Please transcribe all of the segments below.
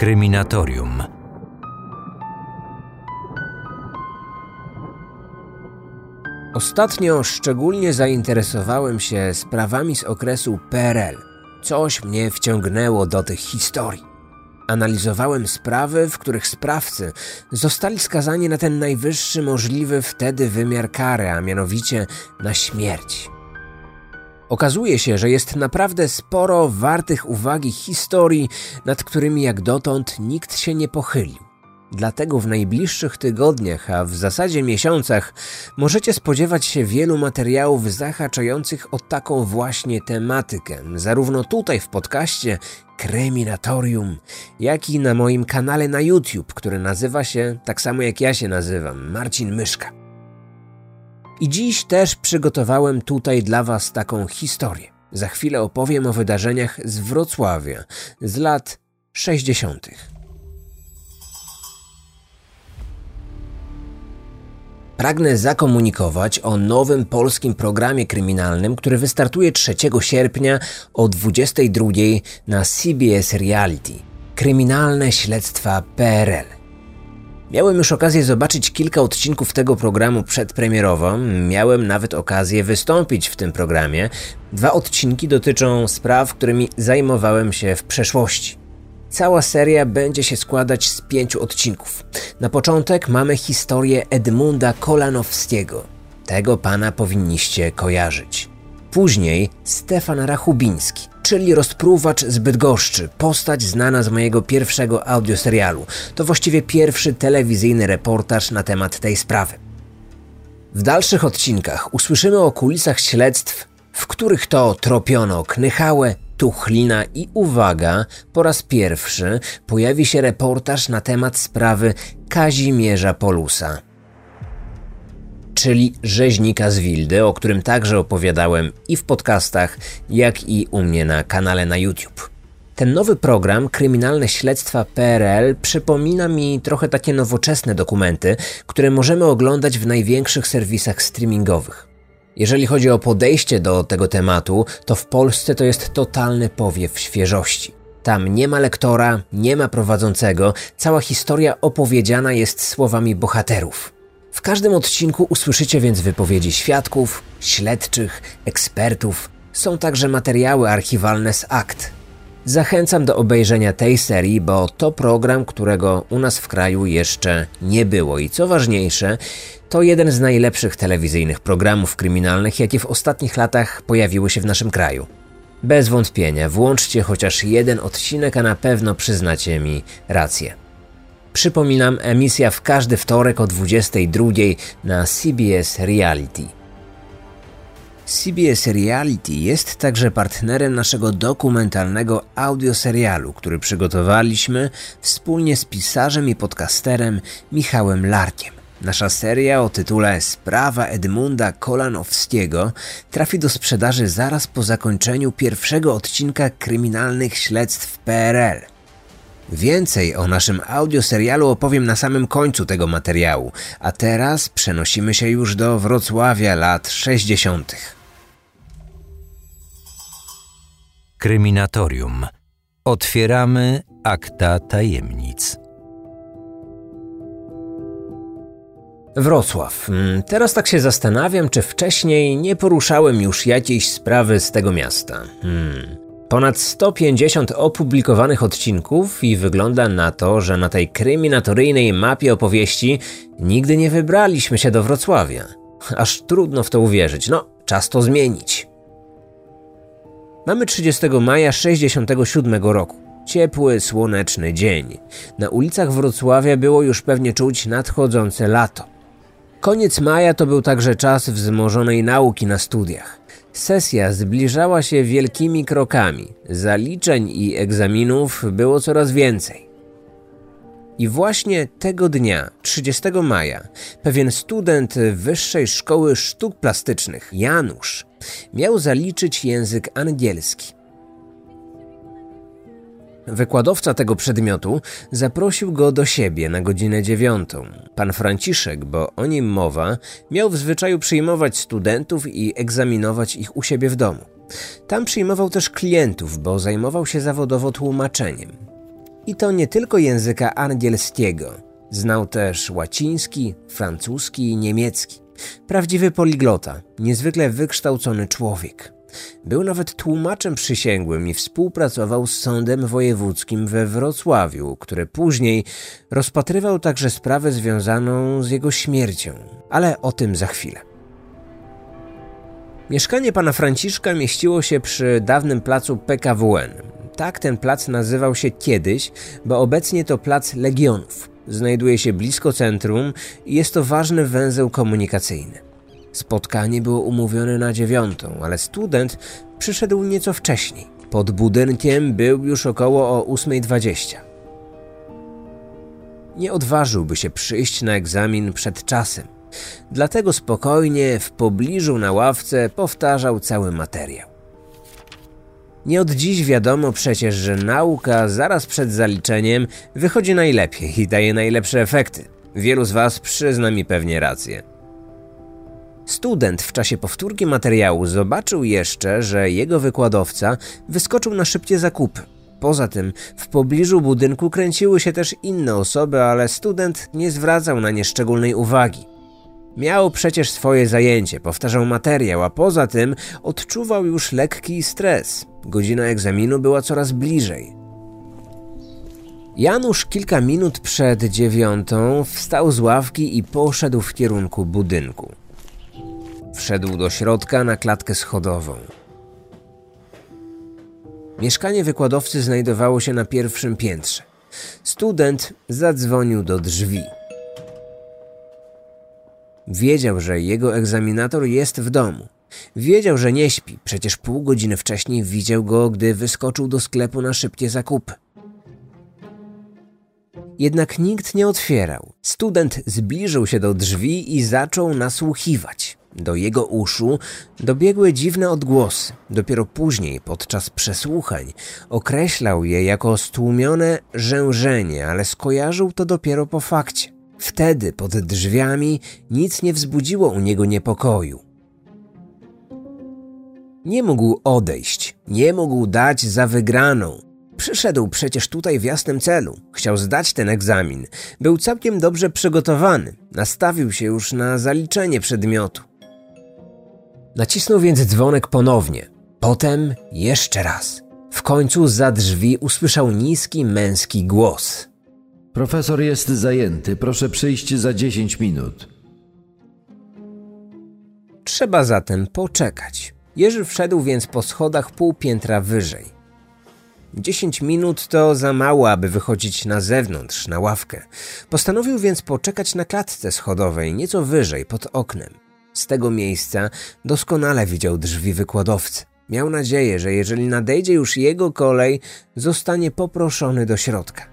Kryminatorium. Ostatnio szczególnie zainteresowałem się sprawami z okresu PRL. Coś mnie wciągnęło do tych historii. Analizowałem sprawy, w których sprawcy zostali skazani na ten najwyższy możliwy wtedy wymiar kary, a mianowicie na śmierć. Okazuje się, że jest naprawdę sporo wartych uwagi historii, nad którymi jak dotąd nikt się nie pochylił. Dlatego w najbliższych tygodniach, a w zasadzie miesiącach, możecie spodziewać się wielu materiałów zahaczających o taką właśnie tematykę, zarówno tutaj w podcaście Kryminatorium, jak i na moim kanale na YouTube, który nazywa się tak samo jak ja się nazywam Marcin Myszka. I dziś też przygotowałem tutaj dla Was taką historię. Za chwilę opowiem o wydarzeniach z Wrocławia z lat 60. Pragnę zakomunikować o nowym polskim programie kryminalnym, który wystartuje 3 sierpnia o 22 na CBS Reality. Kryminalne śledztwa PRL. Miałem już okazję zobaczyć kilka odcinków tego programu przedpremierowo, miałem nawet okazję wystąpić w tym programie. Dwa odcinki dotyczą spraw, którymi zajmowałem się w przeszłości. Cała seria będzie się składać z pięciu odcinków. Na początek mamy historię Edmunda Kolanowskiego. Tego pana powinniście kojarzyć. Później Stefan Rachubiński, czyli rozpruwacz z Bydgoszczy, postać znana z mojego pierwszego audioserialu. To właściwie pierwszy telewizyjny reportaż na temat tej sprawy. W dalszych odcinkach usłyszymy o kulisach śledztw, w których to tropiono Knychałę, Tuchlina i uwaga, po raz pierwszy pojawi się reportaż na temat sprawy Kazimierza Polusa. Czyli rzeźnika z Wildy, o którym także opowiadałem i w podcastach, jak i u mnie na kanale na YouTube. Ten nowy program, Kryminalne Śledztwa PRL, przypomina mi trochę takie nowoczesne dokumenty, które możemy oglądać w największych serwisach streamingowych. Jeżeli chodzi o podejście do tego tematu, to w Polsce to jest totalny powiew świeżości. Tam nie ma lektora, nie ma prowadzącego, cała historia opowiedziana jest słowami bohaterów. W każdym odcinku usłyszycie więc wypowiedzi świadków, śledczych, ekspertów. Są także materiały archiwalne z akt. Zachęcam do obejrzenia tej serii, bo to program, którego u nas w kraju jeszcze nie było i co ważniejsze, to jeden z najlepszych telewizyjnych programów kryminalnych, jakie w ostatnich latach pojawiły się w naszym kraju. Bez wątpienia, włączcie chociaż jeden odcinek, a na pewno przyznacie mi rację. Przypominam, emisja w każdy wtorek o 22 na CBS Reality. CBS Reality jest także partnerem naszego dokumentalnego audioserialu, który przygotowaliśmy wspólnie z pisarzem i podcasterem Michałem Larkiem. Nasza seria o tytule Sprawa Edmunda Kolanowskiego trafi do sprzedaży zaraz po zakończeniu pierwszego odcinka kryminalnych śledztw PRL. Więcej o naszym audioserialu opowiem na samym końcu tego materiału, a teraz przenosimy się już do Wrocławia lat 60. Kryminatorium. Otwieramy akta tajemnic. Wrocław. Mm, teraz tak się zastanawiam, czy wcześniej nie poruszałem już jakiejś sprawy z tego miasta. Hmm. Ponad 150 opublikowanych odcinków i wygląda na to, że na tej kryminatoryjnej mapie opowieści nigdy nie wybraliśmy się do Wrocławia. Aż trudno w to uwierzyć. No, czas to zmienić. Mamy 30 maja 67 roku. Ciepły, słoneczny dzień. Na ulicach Wrocławia było już pewnie czuć nadchodzące lato. Koniec maja to był także czas wzmożonej nauki na studiach. Sesja zbliżała się wielkimi krokami. Zaliczeń i egzaminów było coraz więcej. I właśnie tego dnia, 30 maja, pewien student Wyższej Szkoły Sztuk Plastycznych, Janusz, miał zaliczyć język angielski. Wykładowca tego przedmiotu zaprosił go do siebie na godzinę dziewiątą. Pan Franciszek, bo o nim mowa, miał w zwyczaju przyjmować studentów i egzaminować ich u siebie w domu. Tam przyjmował też klientów, bo zajmował się zawodowo tłumaczeniem. I to nie tylko języka angielskiego. Znał też łaciński, francuski i niemiecki. Prawdziwy poliglota, niezwykle wykształcony człowiek. Był nawet tłumaczem przysięgłym i współpracował z Sądem Wojewódzkim we Wrocławiu, który później rozpatrywał także sprawę związaną z jego śmiercią, ale o tym za chwilę. Mieszkanie pana Franciszka mieściło się przy dawnym placu PKWN. Tak ten plac nazywał się kiedyś, bo obecnie to plac Legionów. Znajduje się blisko centrum i jest to ważny węzeł komunikacyjny. Spotkanie było umówione na dziewiątą, ale student przyszedł nieco wcześniej. Pod budynkiem był już około o 8.20. Nie odważyłby się przyjść na egzamin przed czasem. Dlatego spokojnie w pobliżu na ławce powtarzał cały materiał. Nie od dziś wiadomo przecież, że nauka zaraz przed zaliczeniem wychodzi najlepiej i daje najlepsze efekty. Wielu z Was przyzna mi pewnie rację. Student w czasie powtórki materiału zobaczył jeszcze, że jego wykładowca wyskoczył na szybkie zakupy. Poza tym w pobliżu budynku kręciły się też inne osoby, ale student nie zwracał na nie szczególnej uwagi. Miał przecież swoje zajęcie, powtarzał materiał, a poza tym odczuwał już lekki stres. Godzina egzaminu była coraz bliżej. Janusz kilka minut przed dziewiątą wstał z ławki i poszedł w kierunku budynku. Wszedł do środka na klatkę schodową. Mieszkanie wykładowcy znajdowało się na pierwszym piętrze. Student zadzwonił do drzwi. Wiedział, że jego egzaminator jest w domu. Wiedział, że nie śpi, przecież pół godziny wcześniej widział go, gdy wyskoczył do sklepu na szybkie zakupy. Jednak nikt nie otwierał. Student zbliżył się do drzwi i zaczął nasłuchiwać. Do jego uszu dobiegły dziwne odgłosy. Dopiero później, podczas przesłuchań, określał je jako stłumione rzężenie, ale skojarzył to dopiero po fakcie. Wtedy pod drzwiami nic nie wzbudziło u niego niepokoju. Nie mógł odejść, nie mógł dać za wygraną. Przyszedł przecież tutaj w jasnym celu. Chciał zdać ten egzamin. Był całkiem dobrze przygotowany. Nastawił się już na zaliczenie przedmiotu. Nacisnął więc dzwonek ponownie. Potem jeszcze raz. W końcu za drzwi usłyszał niski męski głos. Profesor jest zajęty. Proszę przyjść za 10 minut. Trzeba zatem poczekać. Jerzy wszedł więc po schodach pół piętra wyżej. Dziesięć minut to za mało, aby wychodzić na zewnątrz, na ławkę. Postanowił więc poczekać na klatce schodowej, nieco wyżej, pod oknem. Z tego miejsca doskonale widział drzwi wykładowcy. Miał nadzieję, że jeżeli nadejdzie już jego kolej, zostanie poproszony do środka.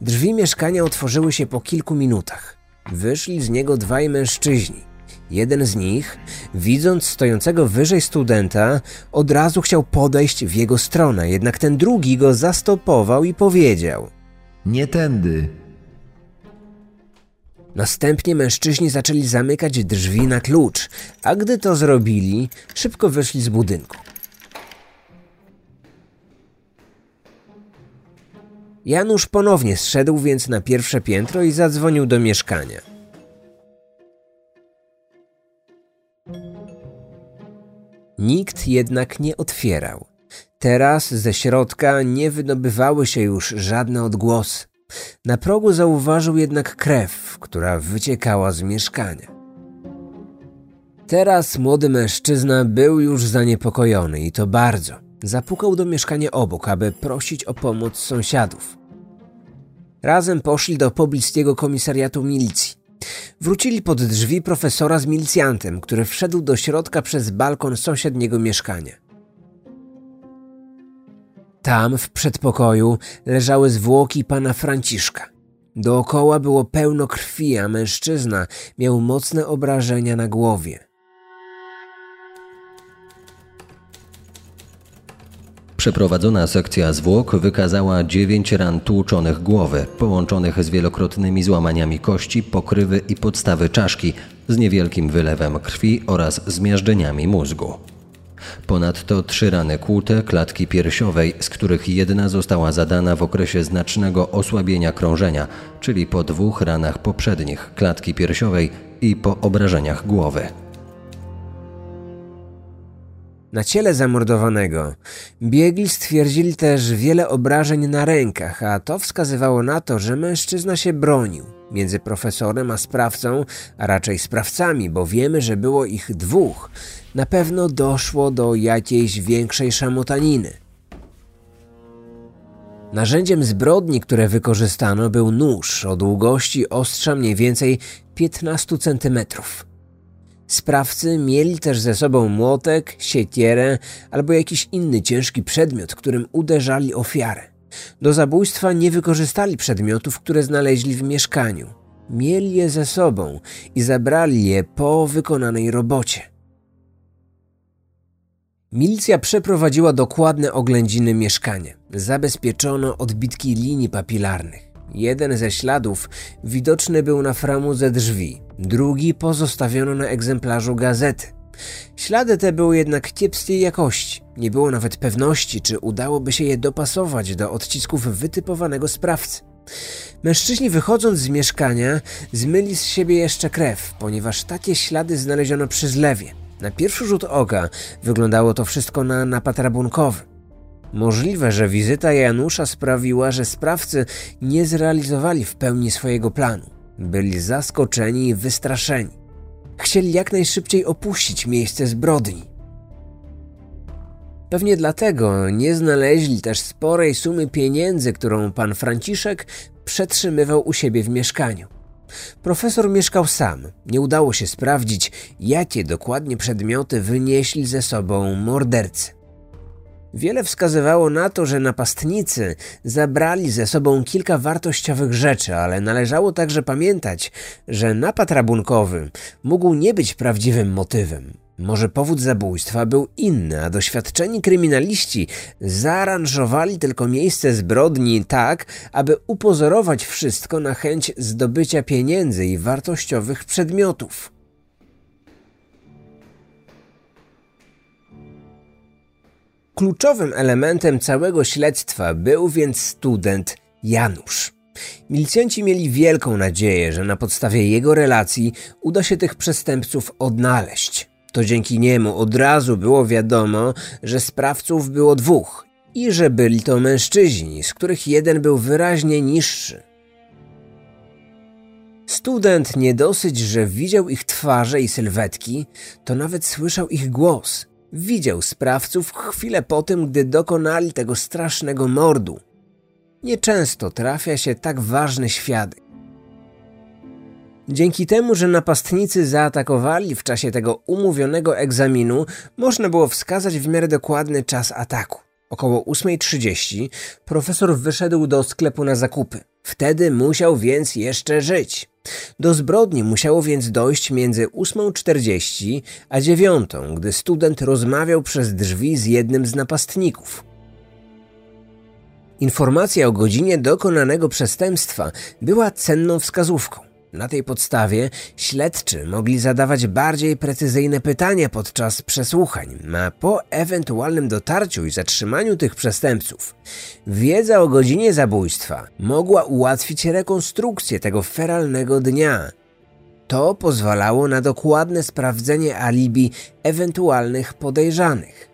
Drzwi mieszkania otworzyły się po kilku minutach. Wyszli z niego dwaj mężczyźni. Jeden z nich, widząc stojącego wyżej studenta, od razu chciał podejść w jego stronę, jednak ten drugi go zastopował i powiedział: Nie tędy. Następnie mężczyźni zaczęli zamykać drzwi na klucz, a gdy to zrobili, szybko wyszli z budynku. Janusz ponownie zszedł więc na pierwsze piętro i zadzwonił do mieszkania. Nikt jednak nie otwierał. Teraz ze środka nie wydobywały się już żadne odgłosy. Na progu zauważył jednak krew, która wyciekała z mieszkania. Teraz młody mężczyzna był już zaniepokojony i to bardzo. Zapukał do mieszkania obok, aby prosić o pomoc sąsiadów. Razem poszli do pobliskiego komisariatu milicji. Wrócili pod drzwi profesora z milicjantem, który wszedł do środka przez balkon sąsiedniego mieszkania. Tam, w przedpokoju, leżały zwłoki pana Franciszka. Dookoła było pełno krwi, a mężczyzna miał mocne obrażenia na głowie. Przeprowadzona sekcja zwłok wykazała dziewięć ran tłuczonych głowy, połączonych z wielokrotnymi złamaniami kości, pokrywy i podstawy czaszki, z niewielkim wylewem krwi oraz zmiażdżeniami mózgu. Ponadto trzy rany kłute klatki piersiowej, z których jedna została zadana w okresie znacznego osłabienia krążenia, czyli po dwóch ranach poprzednich klatki piersiowej i po obrażeniach głowy. Na ciele zamordowanego biegli stwierdzili też wiele obrażeń na rękach, a to wskazywało na to, że mężczyzna się bronił. Między profesorem a sprawcą, a raczej sprawcami, bo wiemy, że było ich dwóch, na pewno doszło do jakiejś większej szamotaniny. Narzędziem zbrodni, które wykorzystano, był nóż o długości ostrza mniej więcej 15 centymetrów. Sprawcy mieli też ze sobą młotek, siekierę albo jakiś inny ciężki przedmiot, którym uderzali ofiarę. Do zabójstwa nie wykorzystali przedmiotów, które znaleźli w mieszkaniu. Mieli je ze sobą i zabrali je po wykonanej robocie. Milicja przeprowadziła dokładne oględziny mieszkania. Zabezpieczono odbitki linii papilarnych. Jeden ze śladów widoczny był na framudze drzwi, drugi pozostawiono na egzemplarzu gazety. Ślady te były jednak kiepskiej jakości. Nie było nawet pewności, czy udałoby się je dopasować do odcisków wytypowanego sprawcy. Mężczyźni wychodząc z mieszkania zmyli z siebie jeszcze krew, ponieważ takie ślady znaleziono przy zlewie. Na pierwszy rzut oka wyglądało to wszystko na napad rabunkowy. Możliwe, że wizyta Janusza sprawiła, że sprawcy nie zrealizowali w pełni swojego planu. Byli zaskoczeni i wystraszeni. Chcieli jak najszybciej opuścić miejsce zbrodni. Pewnie dlatego nie znaleźli też sporej sumy pieniędzy, którą pan Franciszek przetrzymywał u siebie w mieszkaniu. Profesor mieszkał sam. Nie udało się sprawdzić, jakie dokładnie przedmioty wynieśli ze sobą mordercy. Wiele wskazywało na to, że napastnicy zabrali ze sobą kilka wartościowych rzeczy, ale należało także pamiętać, że napad rabunkowy mógł nie być prawdziwym motywem. Może powód zabójstwa był inny, a doświadczeni kryminaliści zaaranżowali tylko miejsce zbrodni tak, aby upozorować wszystko na chęć zdobycia pieniędzy i wartościowych przedmiotów. Kluczowym elementem całego śledztwa był więc student Janusz. Milicjanci mieli wielką nadzieję, że na podstawie jego relacji uda się tych przestępców odnaleźć. To dzięki niemu od razu było wiadomo, że sprawców było dwóch i że byli to mężczyźni, z których jeden był wyraźnie niższy. Student nie dosyć, że widział ich twarze i sylwetki, to nawet słyszał ich głos – widział sprawców chwilę po tym, gdy dokonali tego strasznego mordu. Nieczęsto trafia się tak ważny świadek. Dzięki temu, że napastnicy zaatakowali w czasie tego umówionego egzaminu, można było wskazać w miarę dokładny czas ataku. Około 8.30 profesor wyszedł do sklepu na zakupy. Wtedy musiał więc jeszcze żyć. Do zbrodni musiało więc dojść między 8.40 a 9, gdy student rozmawiał przez drzwi z jednym z napastników. Informacja o godzinie dokonanego przestępstwa była cenną wskazówką. Na tej podstawie śledczy mogli zadawać bardziej precyzyjne pytania podczas przesłuchań, a po ewentualnym dotarciu i zatrzymaniu tych przestępców, wiedza o godzinie zabójstwa mogła ułatwić rekonstrukcję tego feralnego dnia. To pozwalało na dokładne sprawdzenie alibi ewentualnych podejrzanych.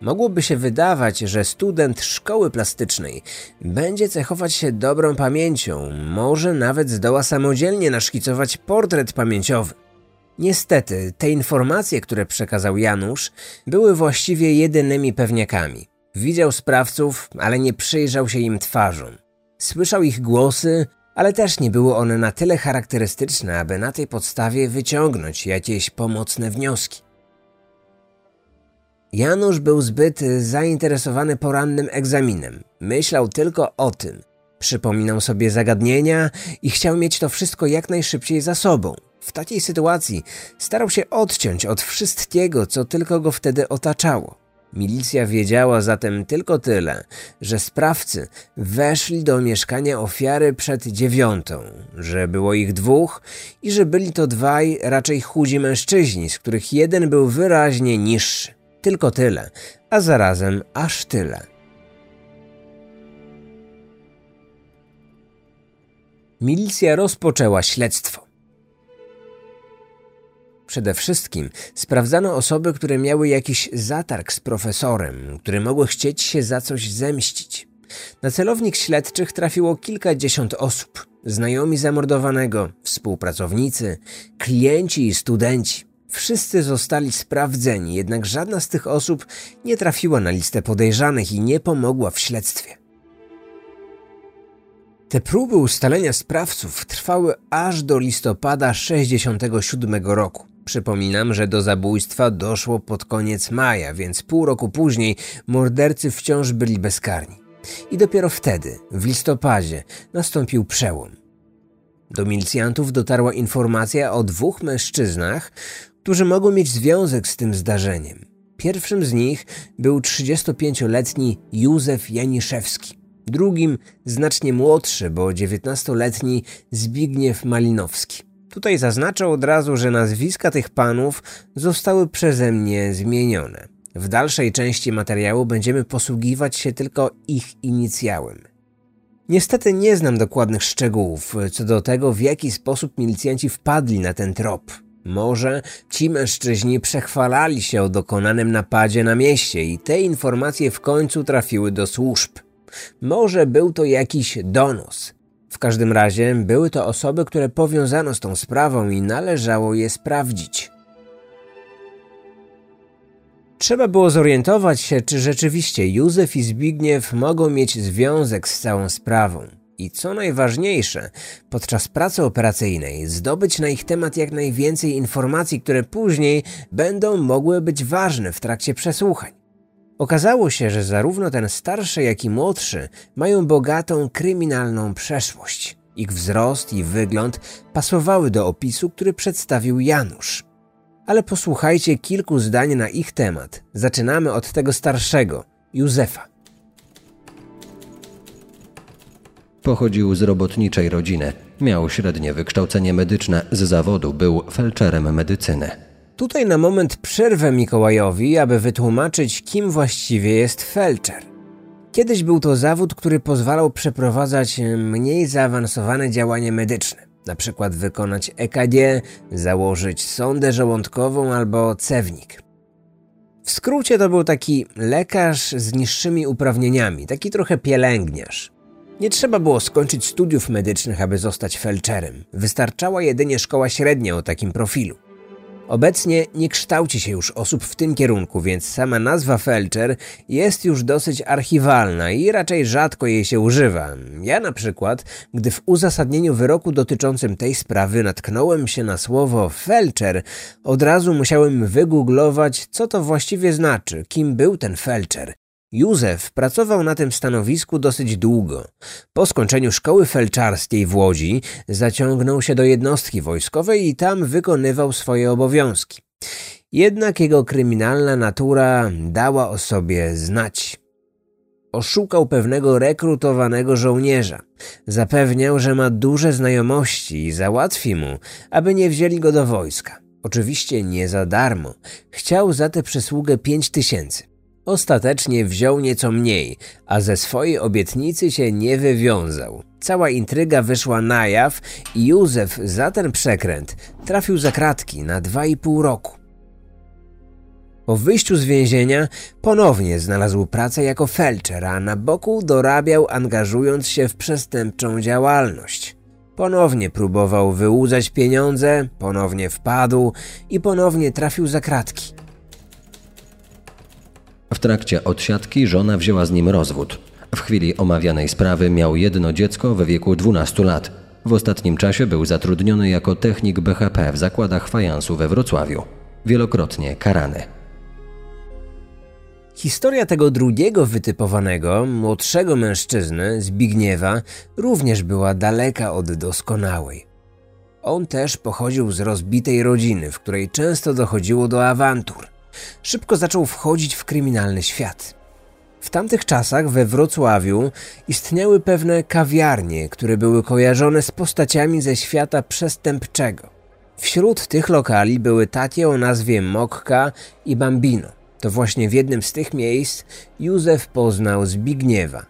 Mogłoby się wydawać, że student szkoły plastycznej będzie cechować się dobrą pamięcią, może nawet zdoła samodzielnie naszkicować portret pamięciowy. Niestety, te informacje, które przekazał Janusz, były właściwie jedynymi pewniakami. Widział sprawców, ale nie przyjrzał się im twarzą. Słyszał ich głosy, ale też nie były one na tyle charakterystyczne, aby na tej podstawie wyciągnąć jakieś pomocne wnioski. Janusz był zbyt zainteresowany porannym egzaminem. Myślał tylko o tym. Przypominał sobie zagadnienia i chciał mieć to wszystko jak najszybciej za sobą. W takiej sytuacji starał się odciąć od wszystkiego, co tylko go wtedy otaczało. Milicja wiedziała zatem tylko tyle, że sprawcy weszli do mieszkania ofiary przed dziewiątą, że było ich dwóch i że byli to dwaj raczej chudzi mężczyźni, z których jeden był wyraźnie niższy. Tylko tyle, a zarazem aż tyle. Milicja rozpoczęła śledztwo. Przede wszystkim sprawdzano osoby, które miały jakiś zatarg z profesorem, które mogły chcieć się za coś zemścić. Na celownik śledczych trafiło kilkadziesiąt osób. Znajomi zamordowanego, współpracownicy, klienci i studenci. Wszyscy zostali sprawdzeni, jednak żadna z tych osób nie trafiła na listę podejrzanych i nie pomogła w śledztwie. Te próby ustalenia sprawców trwały aż do listopada 67 roku. Przypominam, że do zabójstwa doszło pod koniec maja, więc pół roku później mordercy wciąż byli bezkarni. I dopiero wtedy, w listopadzie, nastąpił przełom. Do milicjantów dotarła informacja o dwóch mężczyznach, którzy mogą mieć związek z tym zdarzeniem. Pierwszym z nich był 35-letni Józef Janiszewski, drugim znacznie młodszy, bo 19-letni Zbigniew Malinowski. Tutaj zaznaczę od razu, że nazwiska tych panów zostały przeze mnie zmienione. W dalszej części materiału będziemy posługiwać się tylko ich inicjałem. Niestety nie znam dokładnych szczegółów co do tego, w jaki sposób milicjanci wpadli na ten trop. Może ci mężczyźni przechwalali się o dokonanym napadzie na mieście i te informacje w końcu trafiły do służb. Może był to jakiś donos, w każdym razie były to osoby, które powiązano z tą sprawą i należało je sprawdzić. Trzeba było zorientować się, czy rzeczywiście Józef i Zbigniew mogą mieć związek z całą sprawą. I co najważniejsze, podczas pracy operacyjnej zdobyć na ich temat jak najwięcej informacji, które później będą mogły być ważne w trakcie przesłuchań. Okazało się, że zarówno ten starszy, jak i młodszy mają bogatą kryminalną przeszłość. Ich wzrost i wygląd pasowały do opisu, który przedstawił Janusz. Ale posłuchajcie kilku zdań na ich temat. Zaczynamy od tego starszego, Józefa. Pochodził z robotniczej rodziny. Miał średnie wykształcenie medyczne, z zawodu był felczerem medycyny. Tutaj na moment przerwę Mikołajowi, aby wytłumaczyć, kim właściwie jest felczer. Kiedyś był to zawód, który pozwalał przeprowadzać mniej zaawansowane działania medyczne, na przykład wykonać EKG, założyć sondę żołądkową albo cewnik. W skrócie to był taki lekarz z niższymi uprawnieniami, taki trochę pielęgniarz. Nie trzeba było skończyć studiów medycznych, aby zostać felczerem. Wystarczała jedynie szkoła średnia o takim profilu. Obecnie nie kształci się już osób w tym kierunku, więc sama nazwa felczer jest już dosyć archiwalna i raczej rzadko jej się używa. Ja na przykład, gdy w uzasadnieniu wyroku dotyczącym tej sprawy natknąłem się na słowo felczer, od razu musiałem wygooglować, co to właściwie znaczy, kim był ten felczer. Józef pracował na tym stanowisku dosyć długo. Po skończeniu szkoły felczarskiej w Łodzi zaciągnął się do jednostki wojskowej i tam wykonywał swoje obowiązki. Jednak jego kryminalna natura dała o sobie znać. Oszukał pewnego rekrutowanego żołnierza. Zapewniał, że ma duże znajomości i załatwi mu, aby nie wzięli go do wojska. Oczywiście nie za darmo. Chciał za tę przysługę pięć tysięcy. Ostatecznie wziął nieco mniej, a ze swojej obietnicy się nie wywiązał. Cała intryga wyszła na jaw i Józef za ten przekręt trafił za kratki na dwa i pół roku. Po wyjściu z więzienia ponownie znalazł pracę jako felczer, a na boku dorabiał angażując się w przestępczą działalność. Ponownie próbował wyłudzać pieniądze, ponownie wpadł i ponownie trafił za kratki. W trakcie odsiadki żona wzięła z nim rozwód. W chwili omawianej sprawy miał jedno dziecko w wieku 12 lat. W ostatnim czasie był zatrudniony jako technik BHP w zakładach fajansu we Wrocławiu. Wielokrotnie karany. Historia tego drugiego wytypowanego, młodszego mężczyzny, Zbigniewa, również była daleka od doskonałej. On też pochodził z rozbitej rodziny, w której często dochodziło do awantur – szybko zaczął wchodzić w kryminalny świat. W tamtych czasach we Wrocławiu istniały pewne kawiarnie, które były kojarzone z postaciami ze świata przestępczego. Wśród tych lokali były takie o nazwie Mokka i Bambino. To właśnie w jednym z tych miejsc Józef poznał Zbigniewa.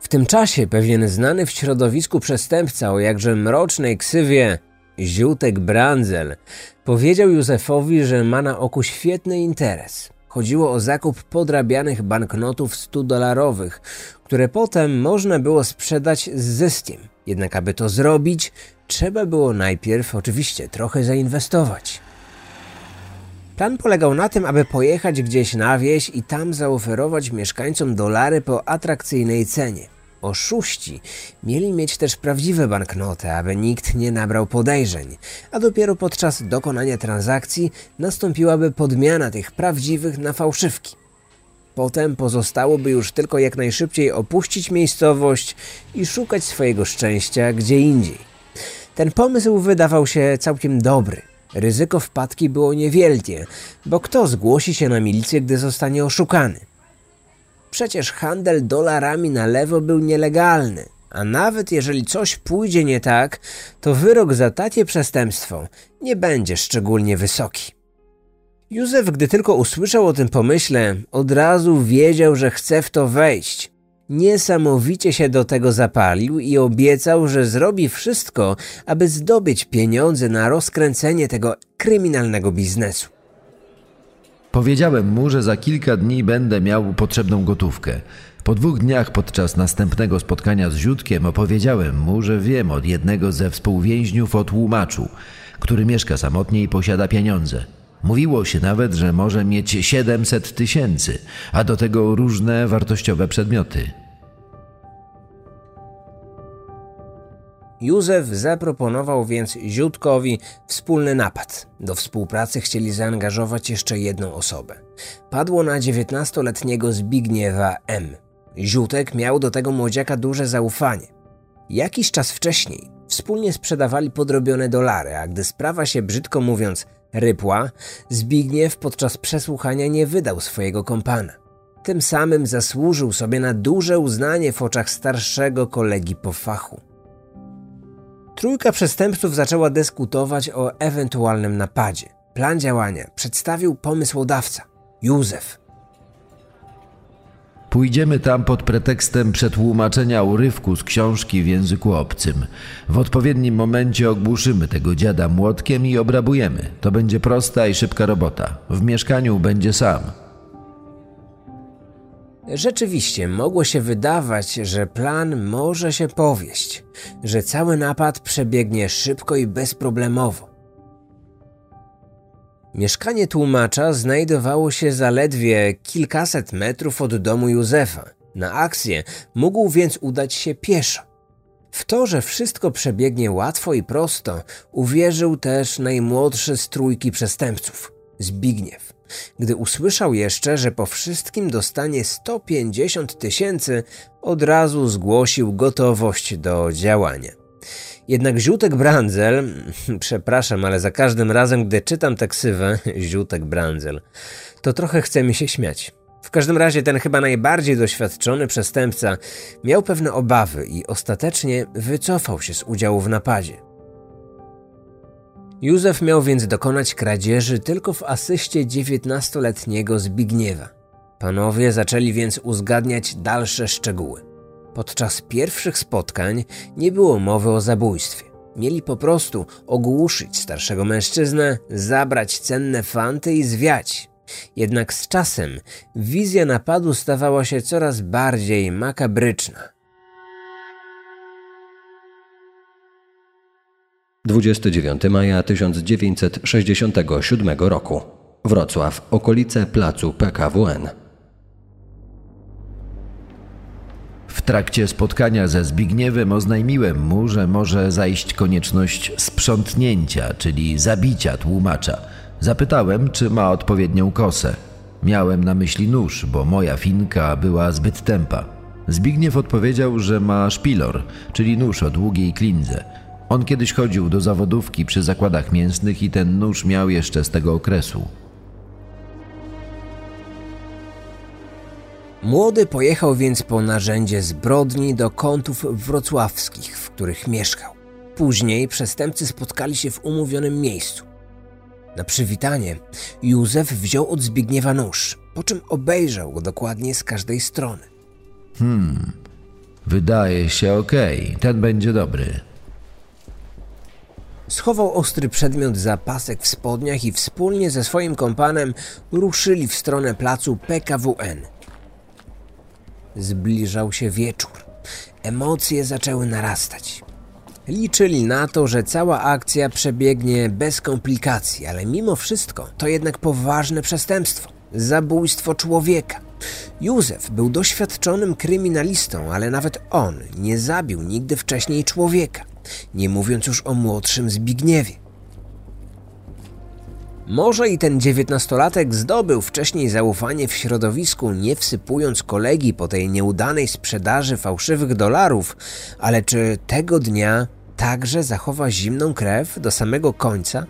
W tym czasie pewien znany w środowisku przestępca o jakże mrocznej ksywie Ziutek Brandzel powiedział Józefowi, że ma na oku świetny interes. Chodziło o zakup podrabianych banknotów 100-dolarowych, które potem można było sprzedać z zyskiem. Jednak aby to zrobić, trzeba było najpierw oczywiście trochę zainwestować. Plan polegał na tym, aby pojechać gdzieś na wieś i tam zaoferować mieszkańcom dolary po atrakcyjnej cenie. Oszuści mieli mieć też prawdziwe banknoty, aby nikt nie nabrał podejrzeń, a dopiero podczas dokonania transakcji nastąpiłaby podmiana tych prawdziwych na fałszywki. Potem pozostałoby już tylko jak najszybciej opuścić miejscowość i szukać swojego szczęścia gdzie indziej. Ten pomysł wydawał się całkiem dobry. Ryzyko wpadki było niewielkie, bo kto zgłosi się na milicję, gdy zostanie oszukany? Przecież handel dolarami na lewo był nielegalny, a nawet jeżeli coś pójdzie nie tak, to wyrok za takie przestępstwo nie będzie szczególnie wysoki. Józef, gdy tylko usłyszał o tym pomyśle, od razu wiedział, że chce w to wejść. Niesamowicie się do tego zapalił i obiecał, że zrobi wszystko, aby zdobyć pieniądze na rozkręcenie tego kryminalnego biznesu. Powiedziałem mu, że za kilka dni będę miał potrzebną gotówkę. Po dwóch dniach podczas następnego spotkania z Ziutkiem opowiedziałem mu, że wiem od jednego ze współwięźniów o tłumaczu, który mieszka samotnie i posiada pieniądze. Mówiło się nawet, że może mieć 700 tysięcy, a do tego różne wartościowe przedmioty. Józef zaproponował więc Ziutkowi wspólny napad. Do współpracy chcieli zaangażować jeszcze jedną osobę. Padło na 19-letniego Zbigniewa M. Ziutek miał do tego młodziaka duże zaufanie. Jakiś czas wcześniej wspólnie sprzedawali podrobione dolary, a gdy sprawa się brzydko mówiąc rypła, Zbigniew podczas przesłuchania nie wydał swojego kompana. Tym samym zasłużył sobie na duże uznanie w oczach starszego kolegi po fachu. Trójka przestępców zaczęła dyskutować o ewentualnym napadzie. Plan działania przedstawił pomysłodawca Józef. Pójdziemy tam pod pretekstem przetłumaczenia urywku z książki w języku obcym. W odpowiednim momencie ogłuszymy tego dziada młotkiem i obrabujemy. To będzie prosta i szybka robota. W mieszkaniu będzie sam. Rzeczywiście mogło się wydawać, że plan może się powieść, że cały napad przebiegnie szybko i bezproblemowo. Mieszkanie tłumacza znajdowało się zaledwie kilkaset metrów od domu Józefa. Na akcję mógł więc udać się pieszo. W to, że wszystko przebiegnie łatwo i prosto, uwierzył też najmłodszy z trójki przestępców Zbigniew. Gdy usłyszał jeszcze, że po wszystkim dostanie 150 tysięcy, od razu zgłosił gotowość do działania. Jednak Ziutek Brandzel, przepraszam, ale za każdym razem, gdy czytam tę ksywę, Ziutek Brandzel, to trochę chce mi się śmiać. W każdym razie ten chyba najbardziej doświadczony przestępca miał pewne obawy i ostatecznie wycofał się z udziału w napadzie. Józef miał więc dokonać kradzieży tylko w asyście dziewiętnastoletniego Zbigniewa. Panowie zaczęli więc uzgadniać dalsze szczegóły. Podczas pierwszych spotkań nie było mowy o zabójstwie. Mieli po prostu ogłuszyć starszego mężczyznę, zabrać cenne fanty i zwiać. Jednak z czasem wizja napadu stawała się coraz bardziej makabryczna. 29 maja 1967 roku. Wrocław, okolice placu PKWN. W trakcie spotkania ze Zbigniewem oznajmiłem mu, że może zajść konieczność sprzątnięcia, czyli zabicia tłumacza. Zapytałem, czy ma odpowiednią kosę. Miałem na myśli nóż, bo moja finka była zbyt tępa. Zbigniew odpowiedział, że ma szpilor, czyli nóż o długiej klindze. On kiedyś chodził do zawodówki przy zakładach mięsnych i ten nóż miał jeszcze z tego okresu. Młody pojechał więc po narzędzie zbrodni do kątów wrocławskich, w których mieszkał. Później przestępcy spotkali się w umówionym miejscu. Na przywitanie Józef wziął od Zbigniewa nóż, po czym obejrzał go dokładnie z każdej strony. Wydaje się okej, ten będzie dobry. Schował ostry przedmiot za pasek w spodniach i wspólnie ze swoim kompanem ruszyli w stronę placu PKWN. Zbliżał się wieczór. Emocje zaczęły narastać. Liczyli na to, że cała akcja przebiegnie bez komplikacji, ale mimo wszystko to jednak poważne przestępstwo zabójstwo człowieka. Józef był doświadczonym kryminalistą, ale nawet on nie zabił nigdy wcześniej człowieka, nie mówiąc już o młodszym Zbigniewie. Może i ten dziewiętnastolatek zdobył wcześniej zaufanie w środowisku, nie wsypując kolegi po tej nieudanej sprzedaży fałszywych dolarów, ale czy tego dnia także zachowa zimną krew do samego końca?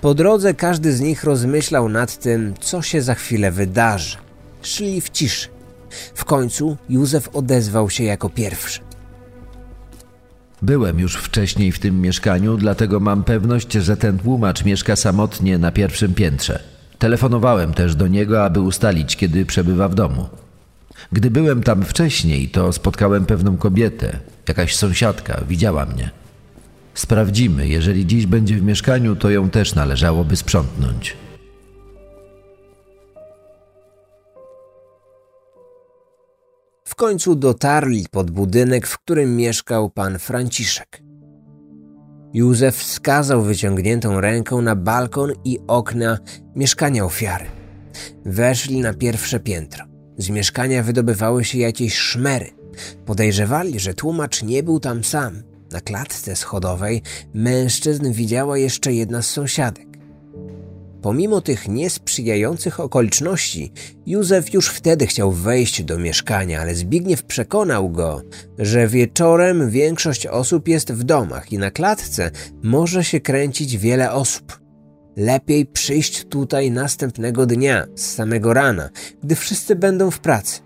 Po drodze każdy z nich rozmyślał nad tym, co się za chwilę wydarzy. Szli w ciszy. W końcu Józef odezwał się jako pierwszy. Byłem już wcześniej w tym mieszkaniu, dlatego mam pewność, że ten tłumacz mieszka samotnie na pierwszym piętrze. Telefonowałem też do niego, aby ustalić, kiedy przebywa w domu. Gdy byłem tam wcześniej, to spotkałem pewną kobietę. Jakaś sąsiadka widziała mnie. Sprawdzimy, jeżeli dziś będzie w mieszkaniu, to ją też należałoby sprzątnąć. Końcu dotarli pod budynek, w którym mieszkał pan Franciszek. Józef wskazał wyciągniętą ręką na balkon i okna mieszkania ofiary. Weszli na pierwsze piętro. Z mieszkania wydobywały się jakieś szmery. Podejrzewali, że tłumacz nie był tam sam. Na klatce schodowej mężczyzn widziała jeszcze jedna z sąsiadek. Pomimo tych niesprzyjających okoliczności, Józef już wtedy chciał wejść do mieszkania, ale Zbigniew przekonał go, że wieczorem większość osób jest w domach i na klatce może się kręcić wiele osób. Lepiej przyjść tutaj następnego dnia, z samego rana, gdy wszyscy będą w pracy.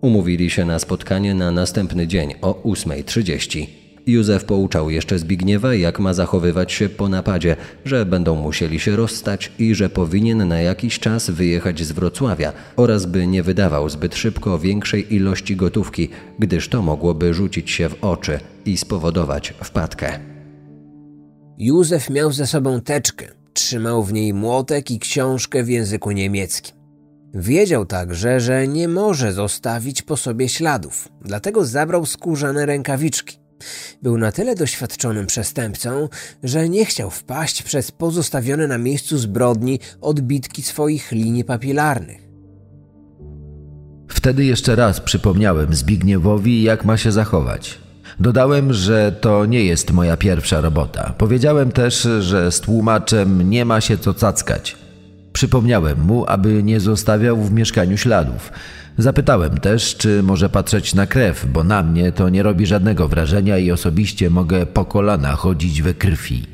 Umówili się na spotkanie na następny dzień o 8.30. Józef pouczał jeszcze Zbigniewa, jak ma zachowywać się po napadzie, że będą musieli się rozstać i że powinien na jakiś czas wyjechać z Wrocławia oraz by nie wydawał zbyt szybko większej ilości gotówki, gdyż to mogłoby rzucić się w oczy i spowodować wpadkę. Józef miał ze sobą teczkę, trzymał w niej młotek i książkę w języku niemieckim. Wiedział także, że nie może zostawić po sobie śladów, dlatego zabrał skórzane rękawiczki. Był na tyle doświadczonym przestępcą, że nie chciał wpaść przez pozostawione na miejscu zbrodni odbitki swoich linii papilarnych. Wtedy jeszcze raz przypomniałem Zbigniewowi, jak ma się zachować. Dodałem, że to nie jest moja pierwsza robota. Powiedziałem też, że z tłumaczem nie ma się co cackać. Przypomniałem mu, aby nie zostawiał w mieszkaniu śladów. Zapytałem też, czy może patrzeć na krew, bo na mnie to nie robi żadnego wrażenia i osobiście mogę po kolana chodzić we krwi.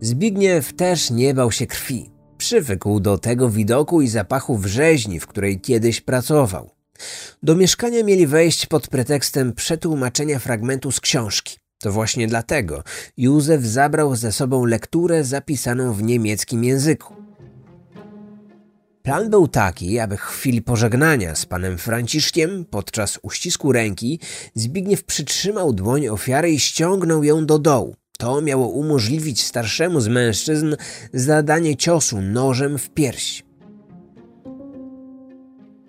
Zbigniew też nie bał się krwi. Przywykł do tego widoku i zapachu wrzeźni, w której kiedyś pracował. Do mieszkania mieli wejść pod pretekstem przetłumaczenia fragmentu z książki. To właśnie dlatego Józef zabrał ze sobą lekturę zapisaną w niemieckim języku. Plan był taki, aby w chwili pożegnania z panem Franciszkiem podczas uścisku ręki Zbigniew przytrzymał dłoń ofiary i ściągnął ją do dołu. To miało umożliwić starszemu z mężczyzn zadanie ciosu nożem w pierś.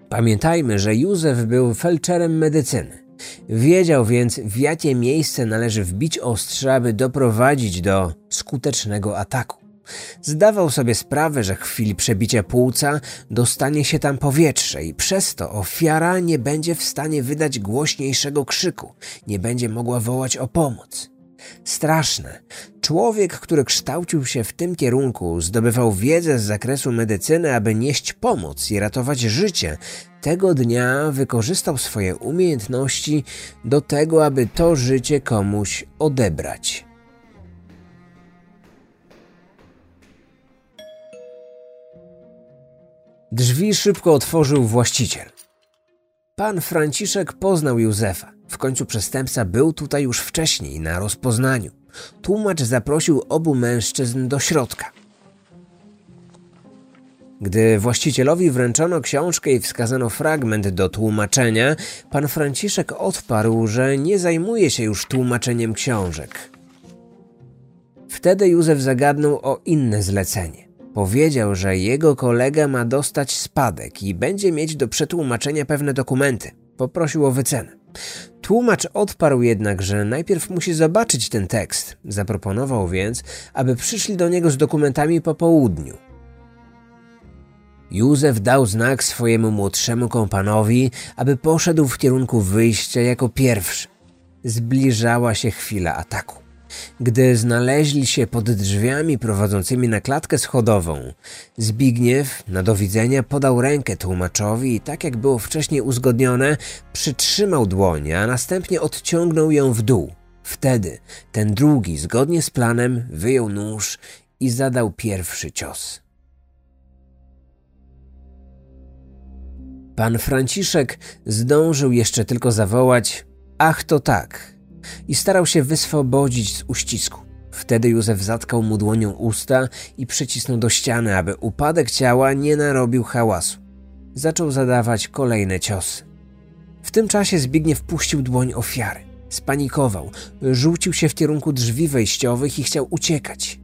Pamiętajmy, że Józef był felczerem medycyny. Wiedział więc, w jakie miejsce należy wbić ostrze, aby doprowadzić do skutecznego ataku. Zdawał sobie sprawę, że w chwili przebicia płuca dostanie się tam powietrze i przez to ofiara nie będzie w stanie wydać głośniejszego krzyku, nie będzie mogła wołać o pomoc. Straszne. Człowiek, który kształcił się w tym kierunku, zdobywał wiedzę z zakresu medycyny, aby nieść pomoc i ratować życie, tego dnia wykorzystał swoje umiejętności do tego, aby to życie komuś odebrać. Drzwi szybko otworzył właściciel. Pan Franciszek poznał Józefa. W końcu przestępca był tutaj już wcześniej, na rozpoznaniu. Tłumacz zaprosił obu mężczyzn do środka. Gdy właścicielowi wręczono książkę i wskazano fragment do tłumaczenia, pan Franciszek odparł, że nie zajmuje się już tłumaczeniem książek. Wtedy Józef zagadnął o inne zlecenie. Powiedział, że jego kolega ma dostać spadek i będzie mieć do przetłumaczenia pewne dokumenty. Poprosił o wycenę. Tłumacz odparł jednak, że najpierw musi zobaczyć ten tekst. Zaproponował więc, aby przyszli do niego z dokumentami po południu. Józef dał znak swojemu młodszemu kompanowi, aby poszedł w kierunku wyjścia jako pierwszy. Zbliżała się chwila ataku. Gdy znaleźli się pod drzwiami prowadzącymi na klatkę schodową, Zbigniew na do widzenia podał rękę tłumaczowi i tak jak było wcześniej uzgodnione, przytrzymał dłoń, a następnie odciągnął ją w dół. Wtedy ten drugi, zgodnie z planem, wyjął nóż i zadał pierwszy cios. Pan Franciszek zdążył jeszcze tylko zawołać: Ach, to tak! I starał się wyswobodzić z uścisku. Wtedy Józef zatkał mu dłonią usta i przycisnął do ściany, aby upadek ciała nie narobił hałasu. Zaczął zadawać kolejne ciosy. W tym czasie Zbigniew puścił dłoń ofiary. Spanikował, rzucił się w kierunku drzwi wejściowych i chciał uciekać.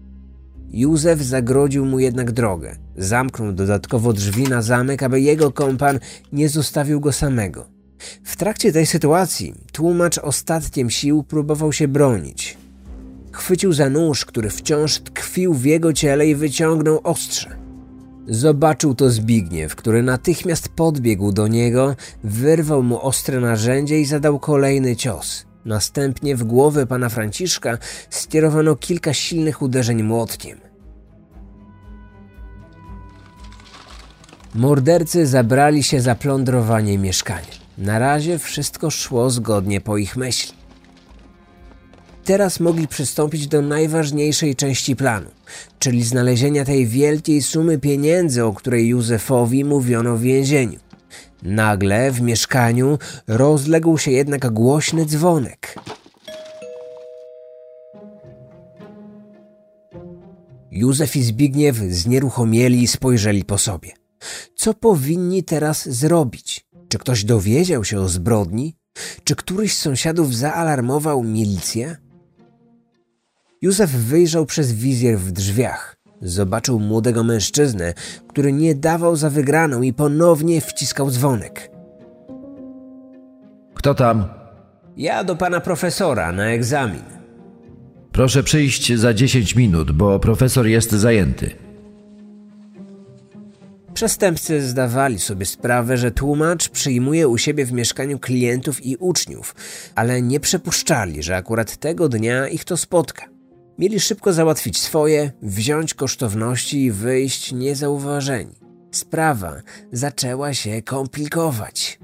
Józef zagrodził mu jednak drogę. Zamknął dodatkowo drzwi na zamek, aby jego kompan nie zostawił go samego. W trakcie tej sytuacji tłumacz ostatkiem sił próbował się bronić. Chwycił za nóż, który wciąż tkwił w jego ciele i wyciągnął ostrze. Zobaczył to Zbigniew, który natychmiast podbiegł do niego, wyrwał mu ostre narzędzie i zadał kolejny cios. Następnie w głowę pana Franciszka skierowano kilka silnych uderzeń młotkiem. Mordercy zabrali się za plądrowanie mieszkania. Na razie wszystko szło zgodnie po ich myśli. Teraz mogli przystąpić do najważniejszej części planu, czyli znalezienia tej wielkiej sumy pieniędzy, o której Józefowi mówiono w więzieniu. Nagle w mieszkaniu rozległ się jednak głośny dzwonek. Józef i Zbigniew znieruchomieli i spojrzeli po sobie. Co powinni teraz zrobić? Czy ktoś dowiedział się o zbrodni? Czy któryś z sąsiadów zaalarmował milicję? Józef wyjrzał przez wizjer w drzwiach. Zobaczył młodego mężczyznę, który nie dawał za wygraną i ponownie wciskał dzwonek. Kto tam? Ja do pana profesora na egzamin. Proszę przyjść za 10 minut, bo profesor jest zajęty. Przestępcy zdawali sobie sprawę, że tłumacz przyjmuje u siebie w mieszkaniu klientów i uczniów, ale nie przypuszczali, że akurat tego dnia ich to spotka. Mieli szybko załatwić swoje, wziąć kosztowności i wyjść niezauważeni. Sprawa zaczęła się komplikować.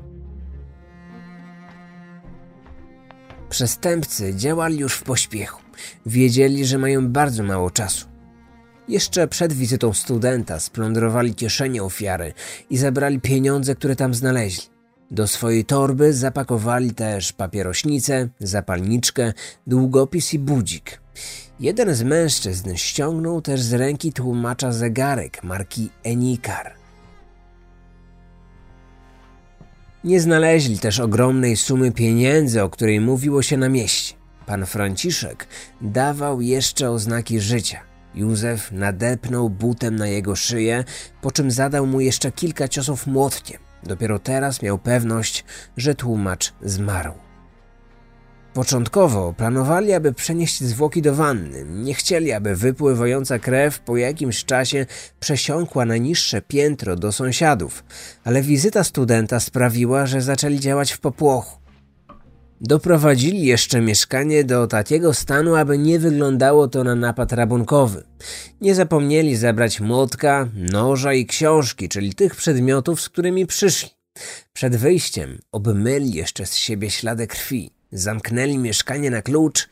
Przestępcy działali już w pośpiechu. Wiedzieli, że mają bardzo mało czasu. Jeszcze przed wizytą studenta splądrowali kieszenie ofiary i zabrali pieniądze, które tam znaleźli. Do swojej torby zapakowali też papierośnicę, zapalniczkę, długopis i budzik. Jeden z mężczyzn ściągnął też z ręki tłumacza zegarek marki Enikar. Nie znaleźli też ogromnej sumy pieniędzy, o której mówiło się na mieście. Pan Franciszek dawał jeszcze oznaki życia. Józef nadepnął butem na jego szyję, po czym zadał mu jeszcze kilka ciosów młotkiem. Dopiero teraz miał pewność, że tłumacz zmarł. Początkowo planowali, aby przenieść zwłoki do wanny. Nie chcieli, aby wypływająca krew po jakimś czasie przesiąkła na niższe piętro do sąsiadów, ale wizyta studenta sprawiła, że zaczęli działać w popłochu. Doprowadzili jeszcze mieszkanie do takiego stanu, aby nie wyglądało to na napad rabunkowy. Nie zapomnieli zabrać młotka, noża i książki, czyli tych przedmiotów, z którymi przyszli. Przed wyjściem obmyli jeszcze z siebie ślady krwi, zamknęli mieszkanie na klucz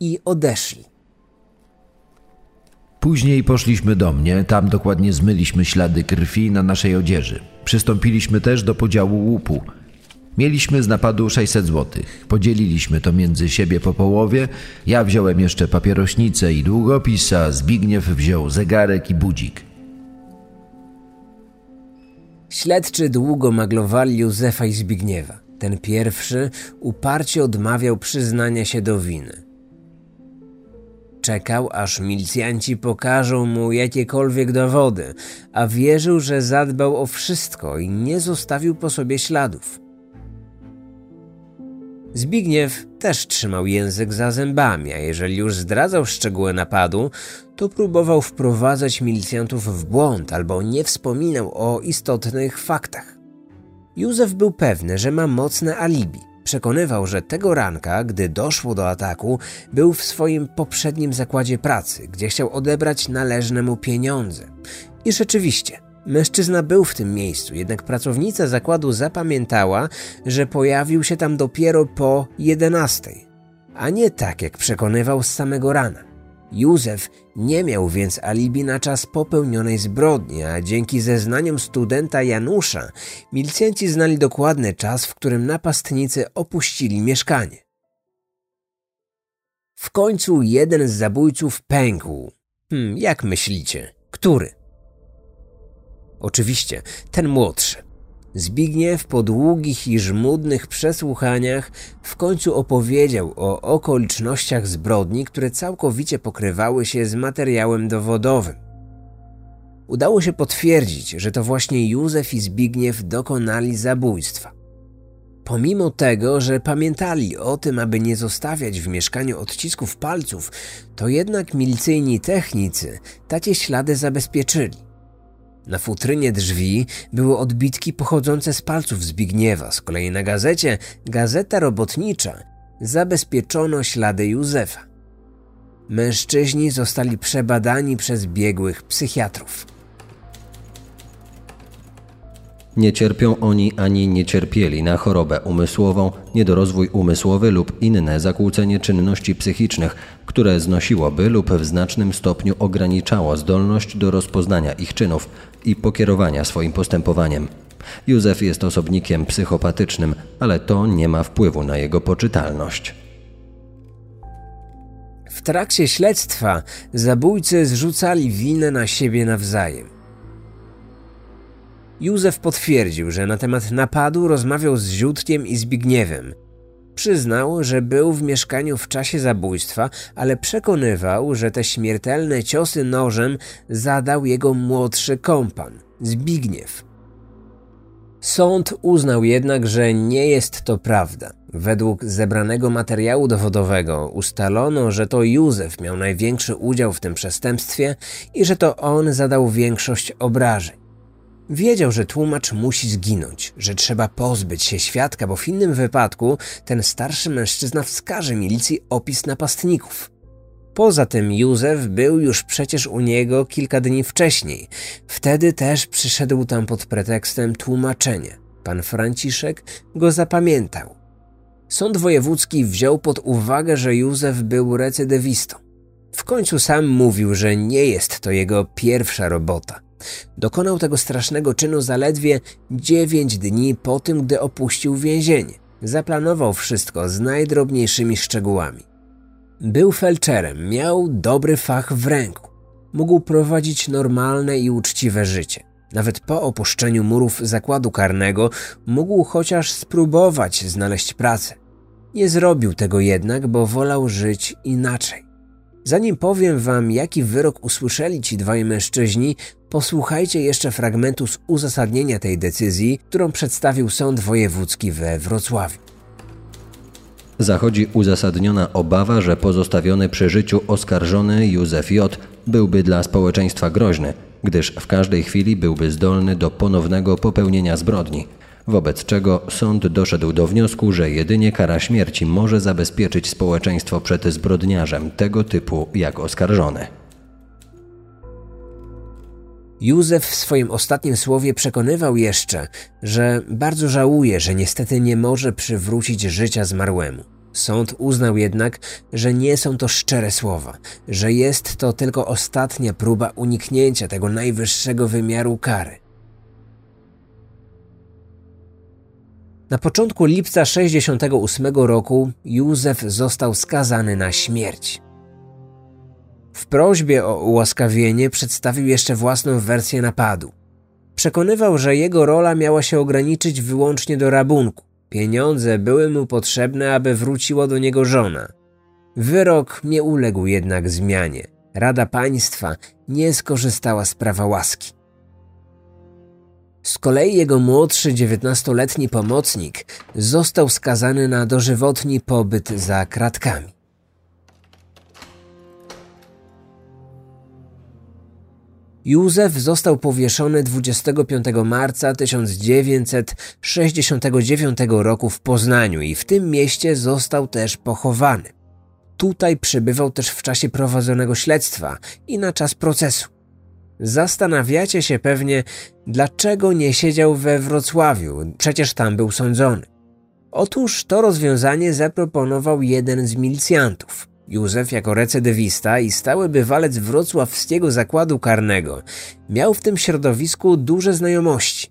i odeszli. Później poszliśmy do mnie, tam dokładnie zmyliśmy ślady krwi na naszej odzieży. Przystąpiliśmy też do podziału łupu. Mieliśmy z napadu 600 zł. Podzieliliśmy to między siebie po połowie. Ja wziąłem jeszcze papierośnicę i długopis, a Zbigniew wziął zegarek i budzik. Śledczy długo maglowali Józefa i Zbigniewa. Ten pierwszy uparcie odmawiał przyznania się do winy. Czekał, aż milicjanci pokażą mu jakiekolwiek dowody, a wierzył, że zadbał o wszystko i nie zostawił po sobie śladów. Zbigniew też trzymał język za zębami, a jeżeli już zdradzał szczegóły napadu, to próbował wprowadzać milicjantów w błąd albo nie wspominał o istotnych faktach. Józef był pewny, że ma mocne alibi. Przekonywał, że tego ranka, gdy doszło do ataku, był w swoim poprzednim zakładzie pracy, gdzie chciał odebrać należne mu pieniądze. I rzeczywiście, mężczyzna był w tym miejscu, jednak pracownica zakładu zapamiętała, że pojawił się tam dopiero po 11, a nie tak jak przekonywał z samego rana. Józef nie miał więc alibi na czas popełnionej zbrodni, a dzięki zeznaniom studenta Janusza milicjanci znali dokładny czas, w którym napastnicy opuścili mieszkanie. W końcu jeden z zabójców pękł. Hmm, jak myślicie, który? Oczywiście ten młodszy. Zbigniew po długich i żmudnych przesłuchaniach w końcu opowiedział o okolicznościach zbrodni, które całkowicie pokrywały się z materiałem dowodowym. Udało się potwierdzić, że to właśnie Józef i Zbigniew dokonali zabójstwa. Pomimo tego, że pamiętali o tym, aby nie zostawiać w mieszkaniu odcisków palców, to jednak milicyjni technicy takie ślady zabezpieczyli. Na futrynie drzwi były odbitki pochodzące z palców Zbigniewa, z kolei na gazecie Gazeta Robotnicza zabezpieczono ślady Józefa. Mężczyźni zostali przebadani przez biegłych psychiatrów. Nie cierpią oni ani nie cierpieli na chorobę umysłową, niedorozwój umysłowy lub inne zakłócenie czynności psychicznych, które znosiłoby lub w znacznym stopniu ograniczało zdolność do rozpoznania ich czynów i pokierowania swoim postępowaniem. Józef jest osobnikiem psychopatycznym, ale to nie ma wpływu na jego poczytalność. W trakcie śledztwa zabójcy zrzucali winę na siebie nawzajem. Józef potwierdził, że na temat napadu rozmawiał z Ziutkiem i Zbigniewem. Przyznał, że był w mieszkaniu w czasie zabójstwa, ale przekonywał, że te śmiertelne ciosy nożem zadał jego młodszy kompan, Zbigniew. Sąd uznał jednak, że nie jest to prawda. Według zebranego materiału dowodowego ustalono, że to Józef miał największy udział w tym przestępstwie i że to on zadał większość obrażeń. Wiedział, że tłumacz musi zginąć, że trzeba pozbyć się świadka, bo w innym wypadku ten starszy mężczyzna wskaże milicji opis napastników. Poza tym Józef był już przecież u niego kilka dni wcześniej. Wtedy też przyszedł tam pod pretekstem tłumaczenia. Pan Franciszek go zapamiętał. Sąd wojewódzki wziął pod uwagę, że Józef był recydywistą. W końcu sam mówił, że nie jest to jego pierwsza robota. Dokonał tego strasznego czynu zaledwie 9 dni po tym, gdy opuścił więzienie. Zaplanował wszystko z najdrobniejszymi szczegółami. Był felczerem, miał dobry fach w ręku. Mógł prowadzić normalne i uczciwe życie. Nawet po opuszczeniu murów zakładu karnego mógł chociaż spróbować znaleźć pracę. Nie zrobił tego jednak, bo wolał żyć inaczej. Zanim powiem wam, jaki wyrok usłyszeli ci dwaj mężczyźni, posłuchajcie jeszcze fragmentu z uzasadnienia tej decyzji, którą przedstawił Sąd Wojewódzki we Wrocławiu. Zachodzi uzasadniona obawa, że pozostawiony przy życiu oskarżony Józef J. byłby dla społeczeństwa groźny, gdyż w każdej chwili byłby zdolny do ponownego popełnienia zbrodni. Wobec czego sąd doszedł do wniosku, że jedynie kara śmierci może zabezpieczyć społeczeństwo przed zbrodniarzem tego typu jak oskarżony. Józef w swoim ostatnim słowie przekonywał jeszcze, że bardzo żałuje, że niestety nie może przywrócić życia zmarłemu. Sąd uznał jednak, że nie są to szczere słowa, że jest to tylko ostatnia próba uniknięcia tego najwyższego wymiaru kary. Na początku lipca 68 roku Józef został skazany na śmierć. W prośbie o ułaskawienie przedstawił jeszcze własną wersję napadu. Przekonywał, że jego rola miała się ograniczyć wyłącznie do rabunku. Pieniądze były mu potrzebne, aby wróciła do niego żona. Wyrok nie uległ jednak zmianie. Rada Państwa nie skorzystała z prawa łaski. Z kolei jego młodszy, dziewiętnastoletni pomocnik został skazany na dożywotni pobyt za kratkami. Józef został powieszony 25 marca 1969 roku w Poznaniu i w tym mieście został też pochowany. Tutaj przybywał też w czasie prowadzonego śledztwa i na czas procesu. Zastanawiacie się pewnie, dlaczego nie siedział we Wrocławiu, przecież tam był sądzony. Otóż to rozwiązanie zaproponował jeden z milicjantów. Józef jako recydywista i stały bywalec wrocławskiego zakładu karnego miał w tym środowisku duże znajomości.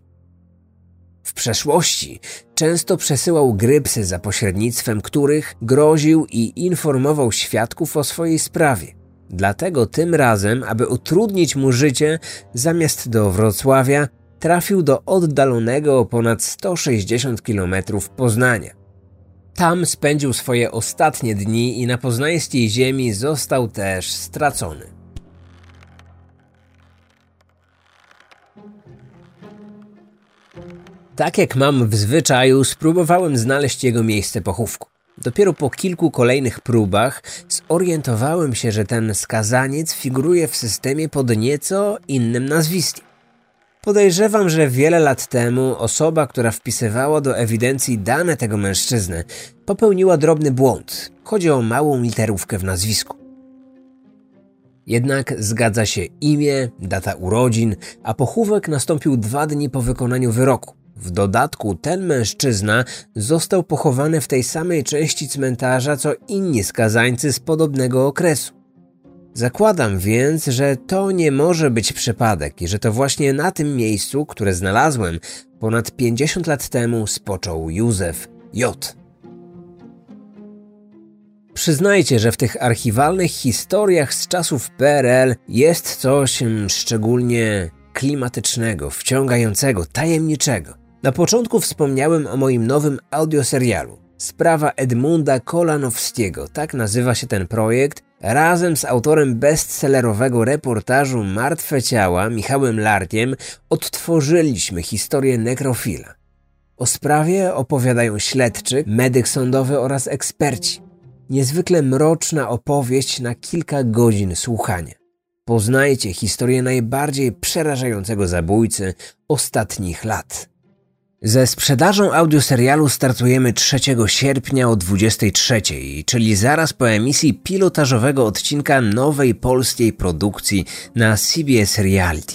W przeszłości często przesyłał grypsy za pośrednictwem których groził i informował świadków o swojej sprawie. Dlatego tym razem, aby utrudnić mu życie, zamiast do Wrocławia trafił do oddalonego o ponad 160 km Poznania. Tam spędził swoje ostatnie dni i na poznańskiej ziemi został też stracony. Tak jak mam w zwyczaju, spróbowałem znaleźć jego miejsce pochówku. Dopiero po kilku kolejnych próbach zorientowałem się, że ten skazaniec figuruje w systemie pod nieco innym nazwiskiem. Podejrzewam, że wiele lat temu osoba, która wpisywała do ewidencji dane tego mężczyzny, popełniła drobny błąd. Chodzi o małą literówkę w nazwisku. Jednak zgadza się imię, data urodzin, a pochówek nastąpił dwa dni po wykonaniu wyroku. W dodatku ten mężczyzna został pochowany w tej samej części cmentarza co inni skazańcy z podobnego okresu. Zakładam więc, że to nie może być przypadek i że to właśnie na tym miejscu, które znalazłem ponad 50 lat temu, spoczął Józef J. Przyznajcie, że w tych archiwalnych historiach z czasów PRL jest coś mm, szczególnie klimatycznego, wciągającego, tajemniczego. Na początku wspomniałem o moim nowym audioserialu. Sprawa Edmunda Kolanowskiego, tak nazywa się ten projekt, razem z autorem bestsellerowego reportażu Martwe ciała Michałem Larkiem odtworzyliśmy historię nekrofila. O sprawie opowiadają śledczy, medyk sądowy oraz eksperci. Niezwykle mroczna opowieść na kilka godzin słuchania. Poznajcie historię najbardziej przerażającego zabójcy ostatnich lat. Ze sprzedażą audioserialu startujemy 3 sierpnia o 23, czyli zaraz po emisji pilotażowego odcinka nowej polskiej produkcji na CBS Reality.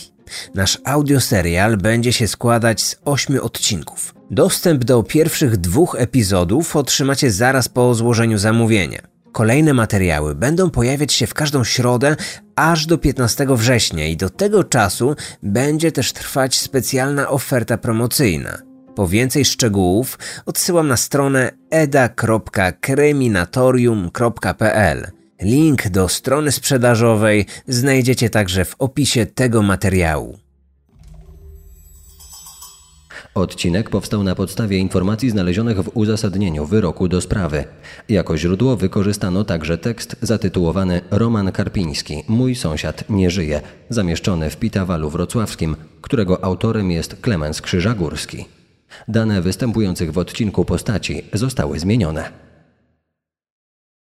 Nasz audioserial będzie się składać z 8 odcinków. Dostęp do pierwszych dwóch epizodów otrzymacie zaraz po złożeniu zamówienia. Kolejne materiały będą pojawiać się w każdą środę aż do 15 września i do tego czasu będzie też trwać specjalna oferta promocyjna. Po więcej szczegółów odsyłam na stronę eda.kryminatorium.pl. Link do strony sprzedażowej znajdziecie także w opisie tego materiału. Odcinek powstał na podstawie informacji znalezionych w uzasadnieniu wyroku do sprawy. Jako źródło wykorzystano także tekst zatytułowany Roman Karpiński Mój sąsiad nie żyje, zamieszczony w Pitawalu Wrocławskim, którego autorem jest Klemens Krzyżagórski. Dane występujących w odcinku postaci zostały zmienione.